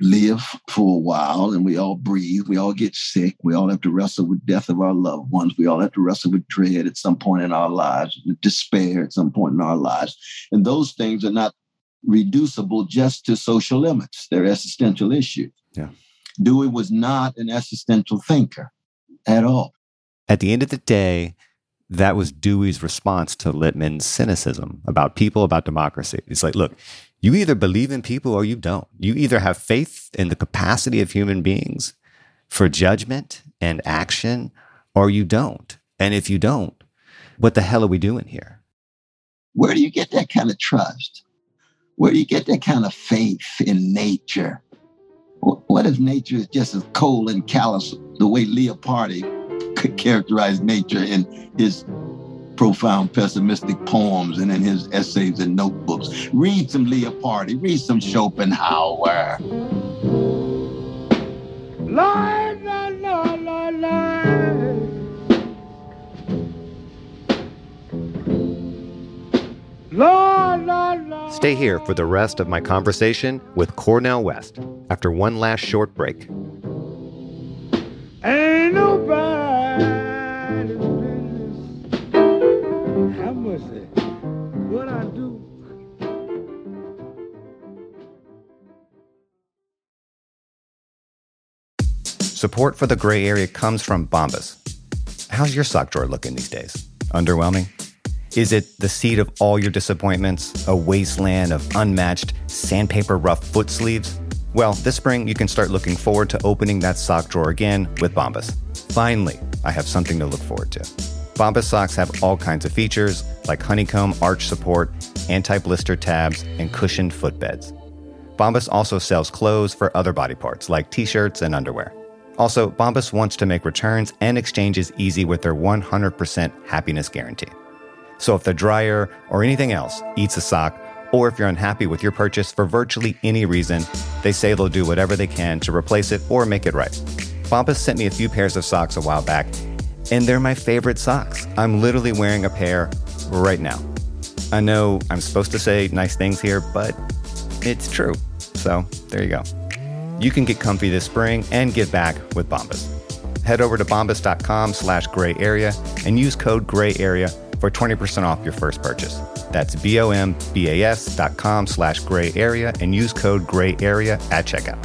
live for a while and we all breathe. We all get sick. We all have to wrestle with death of our loved ones. We all have to wrestle with dread at some point in our lives, despair at some point in our lives. And those things are not reducible just to social limits. They're existential issues. Yeah. Dewey was not an existential thinker at all. At the end of the day, that was Dewey's response to Lippmann's cynicism about people, about democracy. It's like, look, you either believe in people or you don't. You either have faith in the capacity of human beings for judgment and action, or you don't. And if you don't, what the hell are we doing here? Where do you get that kind of trust? Where do you get that kind of faith in nature? What if nature is just as cold and callous the way Leopardi could characterize nature in his profound pessimistic poems and in his essays and notebooks. Read some Leopardi, read some Schopenhauer. Lord, Lord, Lord, Lord, Lord. Lord, Lord, Lord. Stay here for the rest of my conversation with Cornel West after one last short break. Ain't Support for the gray area comes from Bombas. How's your sock drawer looking these days? Underwhelming? Is it the seat of all your disappointments? A wasteland of unmatched, sandpaper rough foot sleeves? Well, this spring you can start looking forward to opening that sock drawer again with Bombas. Finally, I have something to look forward to. Bombas socks have all kinds of features like honeycomb arch support, anti blister tabs, and cushioned footbeds. Bombas also sells clothes for other body parts like t shirts and underwear. Also, Bombas wants to make returns and exchanges easy with their 100% happiness guarantee. So if the dryer or anything else eats a sock, or if you're unhappy with your purchase for virtually any reason, they say they'll do whatever they can to replace it or make it right. Bombas sent me a few pairs of socks a while back, and they're my favorite socks. I'm literally wearing a pair right now. I know I'm supposed to say nice things here, but it's true. So there you go. You can get comfy this spring and give back with Bombas. Head over to bombas.com slash gray area and use code gray area for 20% off your first purchase. That's B-O-M-B-A-S dot com slash gray area and use code gray area at checkout.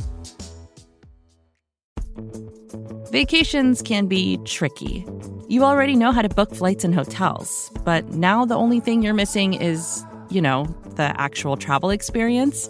Vacations can be tricky. You already know how to book flights and hotels, but now the only thing you're missing is you know, the actual travel experience.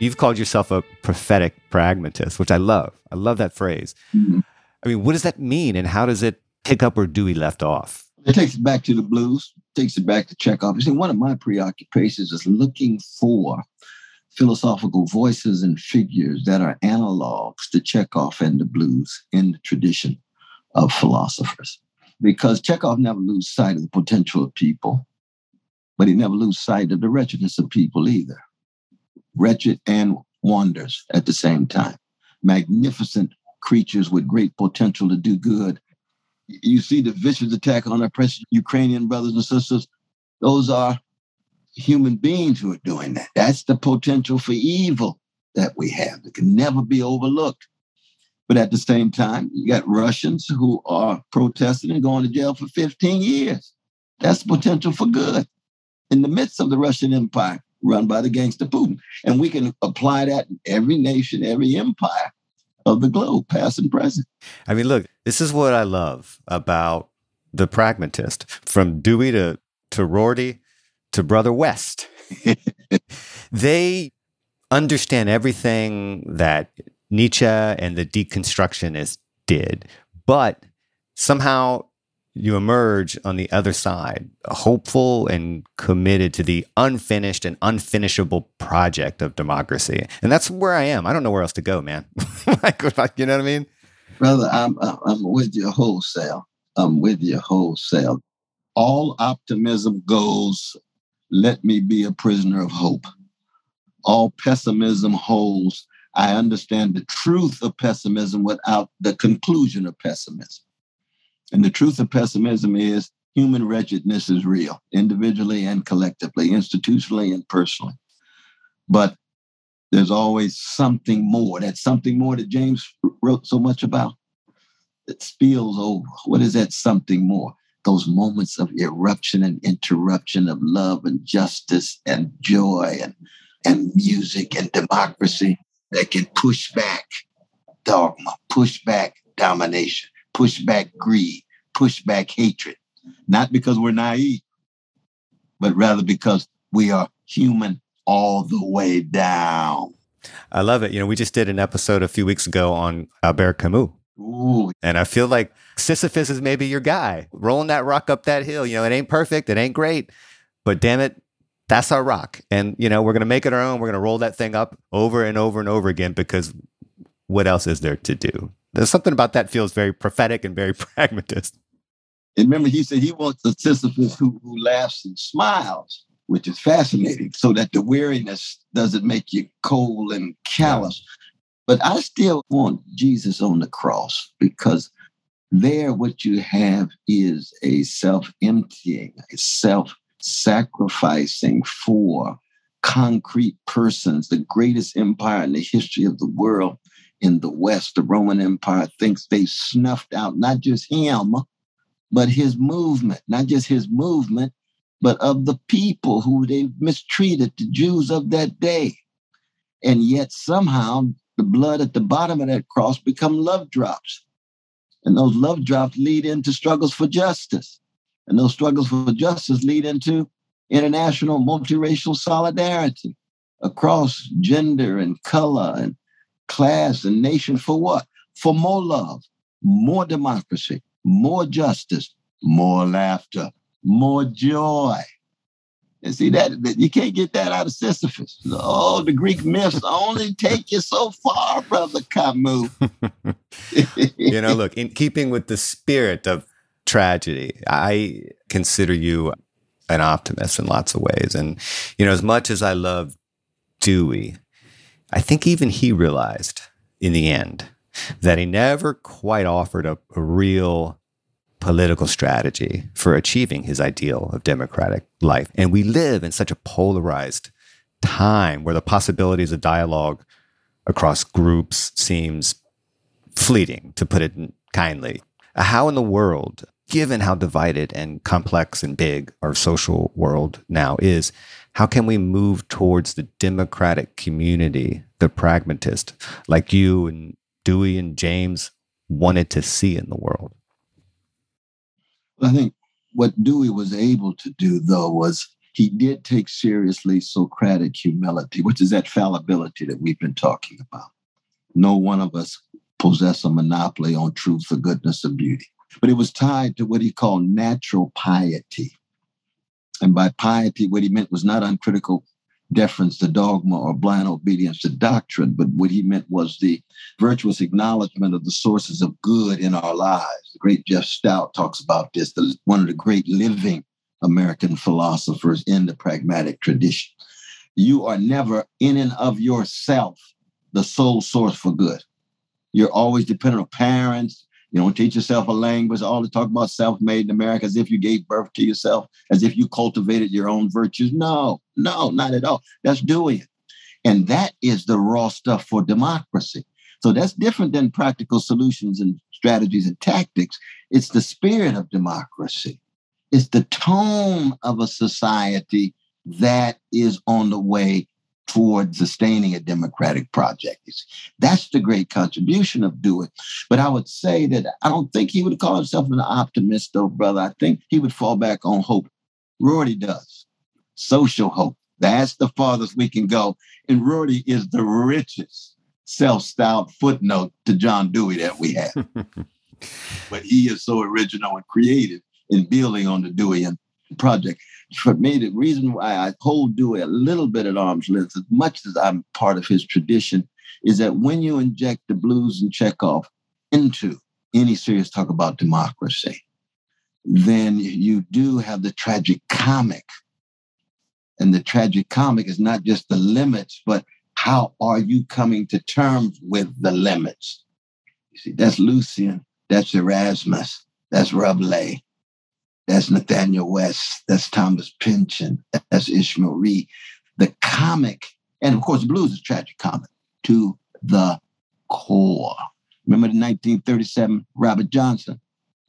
You've called yourself a prophetic pragmatist, which I love. I love that phrase. Mm-hmm. I mean, what does that mean, and how does it pick up where Dewey left off? It takes it back to the blues, takes it back to Chekhov. You see, one of my preoccupations is looking for philosophical voices and figures that are analogs to Chekhov and the blues in the tradition of philosophers. Because Chekhov never loses sight of the potential of people, but he never loses sight of the wretchedness of people either wretched and wonders at the same time. Magnificent creatures with great potential to do good. You see the vicious attack on our precious Ukrainian brothers and sisters. Those are human beings who are doing that. That's the potential for evil that we have that can never be overlooked. But at the same time, you got Russians who are protesting and going to jail for 15 years. That's potential for good. In the midst of the Russian Empire, run by the gangster Putin. And we can apply that in every nation, every empire of the globe, past and present. I mean, look, this is what I love about the pragmatist from Dewey to, to Rorty to Brother West. *laughs* they understand everything that Nietzsche and the deconstructionists did, but somehow you emerge on the other side, hopeful and committed to the unfinished and unfinishable project of democracy. And that's where I am. I don't know where else to go, man. *laughs* you know what I mean? Brother, I'm, I'm with you wholesale. I'm with you wholesale. All optimism goes, let me be a prisoner of hope. All pessimism holds, I understand the truth of pessimism without the conclusion of pessimism. And the truth of pessimism is human wretchedness is real, individually and collectively, institutionally and personally. But there's always something more. That something more that James wrote so much about. It spills over. What is that something more? Those moments of eruption and interruption of love and justice and joy and, and music and democracy that can push back dogma, push back domination, push back greed, push back hatred, not because we're naive, but rather because we are human all the way down. I love it. You know, we just did an episode a few weeks ago on Albert Camus. Ooh. And I feel like Sisyphus is maybe your guy, rolling that rock up that hill. You know, it ain't perfect, it ain't great, but damn it, that's our rock. And, you know, we're going to make it our own. We're going to roll that thing up over and over and over again because what else is there to do? There's something about that feels very prophetic and very *laughs* pragmatist. And remember, he said he wants a Sisyphus who, who laughs and smiles, which is fascinating, so that the weariness doesn't make you cold and callous. But I still want Jesus on the cross because there, what you have is a self emptying, a self sacrificing for concrete persons, the greatest empire in the history of the world in the West, the Roman Empire, thinks they snuffed out not just him, but his movement, not just his movement, but of the people who they mistreated, the Jews of that day. And yet somehow the blood at the bottom of that cross become love drops. And those love drops lead into struggles for justice. And those struggles for justice lead into international multiracial solidarity across gender and color and class and nation for what? for more love, more democracy, more justice, more laughter, more joy. And see that, you can't get that out of Sisyphus. Oh, the Greek myths only take you so far, brother Camus. *laughs* you know, look, in keeping with the spirit of tragedy, I consider you an optimist in lots of ways. And, you know, as much as I love Dewey, I think even he realized in the end that he never quite offered a, a real political strategy for achieving his ideal of democratic life. And we live in such a polarized time where the possibilities of dialogue across groups seems fleeting, to put it kindly. How in the world, given how divided and complex and big our social world now is, how can we move towards the democratic community, the pragmatist, like you and Dewey and James wanted to see in the world? I think what Dewey was able to do, though, was he did take seriously Socratic humility, which is that fallibility that we've been talking about. No one of us possess a monopoly on truth or goodness or beauty. But it was tied to what he called natural piety. And by piety, what he meant was not uncritical deference to dogma or blind obedience to doctrine, but what he meant was the virtuous acknowledgement of the sources of good in our lives. The great Jeff Stout talks about this, the, one of the great living American philosophers in the pragmatic tradition. You are never in and of yourself the sole source for good. You're always dependent on parents, you don't teach yourself a language. All the talk about self-made in America as if you gave birth to yourself, as if you cultivated your own virtues. No, no, not at all. That's doing it. And that is the raw stuff for democracy. So that's different than practical solutions and strategies and tactics. It's the spirit of democracy. It's the tone of a society that is on the way toward sustaining a democratic project. That's the great contribution of Dewey. But I would say that I don't think he would call himself an optimist, though, brother. I think he would fall back on hope. Rorty does. Social hope. That's the farthest we can go. And Rorty is the richest self-styled footnote to John Dewey that we have. *laughs* but he is so original and creative in building on the Deweyan project for me, the reason why I hold Dewey a little bit at arm's length, as much as I'm part of his tradition, is that when you inject the blues and Chekhov into any serious talk about democracy, then you do have the tragic comic. And the tragic comic is not just the limits, but how are you coming to terms with the limits? You see, that's Lucian, that's Erasmus, that's Rabelais, that's Nathanael West. That's Thomas Pynchon. That's Ishmael Reed. The comic, and of course, blues is tragic comic to the core. Remember the 1937 Robert Johnson?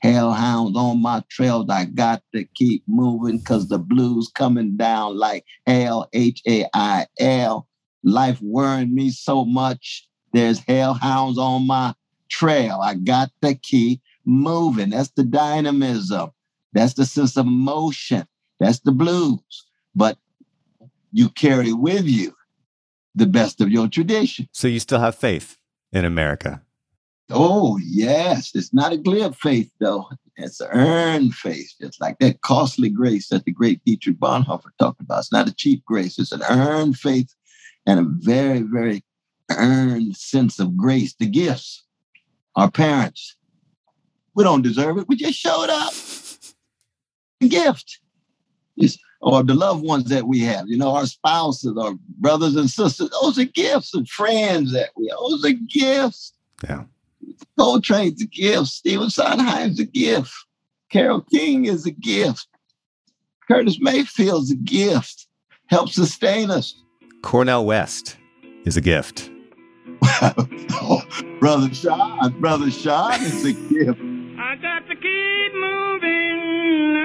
Hellhounds on my trails. I got to keep moving because the blues coming down like hell, H A I L. Life worrying me so much. There's hellhounds on my trail. I got to keep moving. That's the dynamism. That's the sense of motion. That's the blues. But you carry with you the best of your tradition. So you still have faith in America. Oh, yes. It's not a glib faith, though. It's an earned faith. It's like that costly grace that the great Dietrich Bonhoeffer talked about. It's not a cheap grace. It's an earned faith and a very, very earned sense of grace. The gifts, our parents, we don't deserve it. We just showed up gift. It's, or the loved ones that we have, you know, our spouses, our brothers and sisters, those are gifts and friends that we those are gifts. Yeah. Coltrane's a gift. Stephen Sondheim's a gift. Carole King is a gift. Curtis Mayfield's a gift. Help sustain us. Cornel West is a gift. oh, *laughs* Brother Sean, Brother Sean is a gift. I got to keep moving.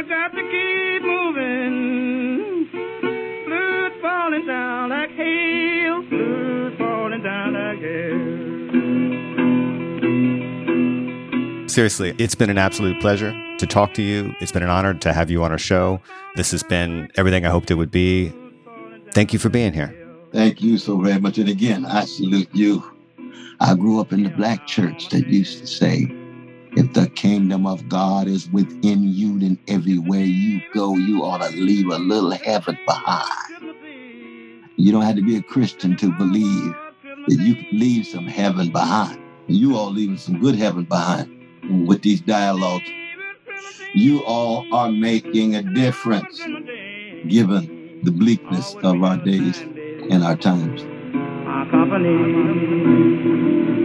I got to keep moving. Blues falling down like hail. Blues falling down like hail. Seriously, it's been an absolute pleasure to talk to you. It's been an honor to have you on our show. This has been everything I hoped it would be. Thank you for being here. Thank you so very much. And again, I salute you. I grew up in the black church that used to say, if the kingdom of God is within you, then everywhere you go, you ought to leave a little heaven behind. You don't have to be a Christian to believe that you can leave some heaven behind. You all leaving some good heaven behind with these dialogues. You all are making a difference given the bleakness of our days and our times. Our company.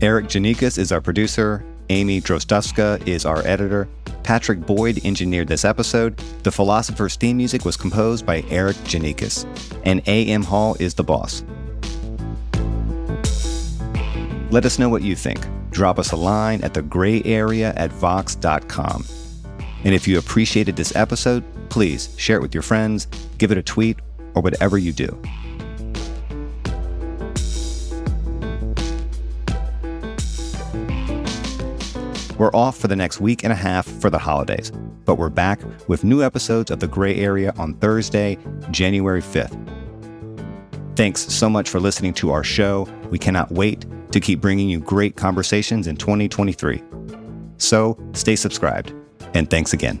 Erikk Geannikis is our producer. Amy Drozdowska is our editor. Patrick Boyd engineered this episode. The Philosopher's theme music was composed by Erikk Geannikis. And A.M. Hall is the boss. Let us know what you think. Drop us a line at the gray area at vox.com. And if you appreciated this episode, please share it with your friends, give it a tweet, or whatever you do. We're off for the next week and a half for the holidays, but we're back with new episodes of The Gray Area on Thursday, January 5th. Thanks so much for listening to our show. We cannot wait to keep bringing you great conversations in 2023. So stay subscribed, and thanks again.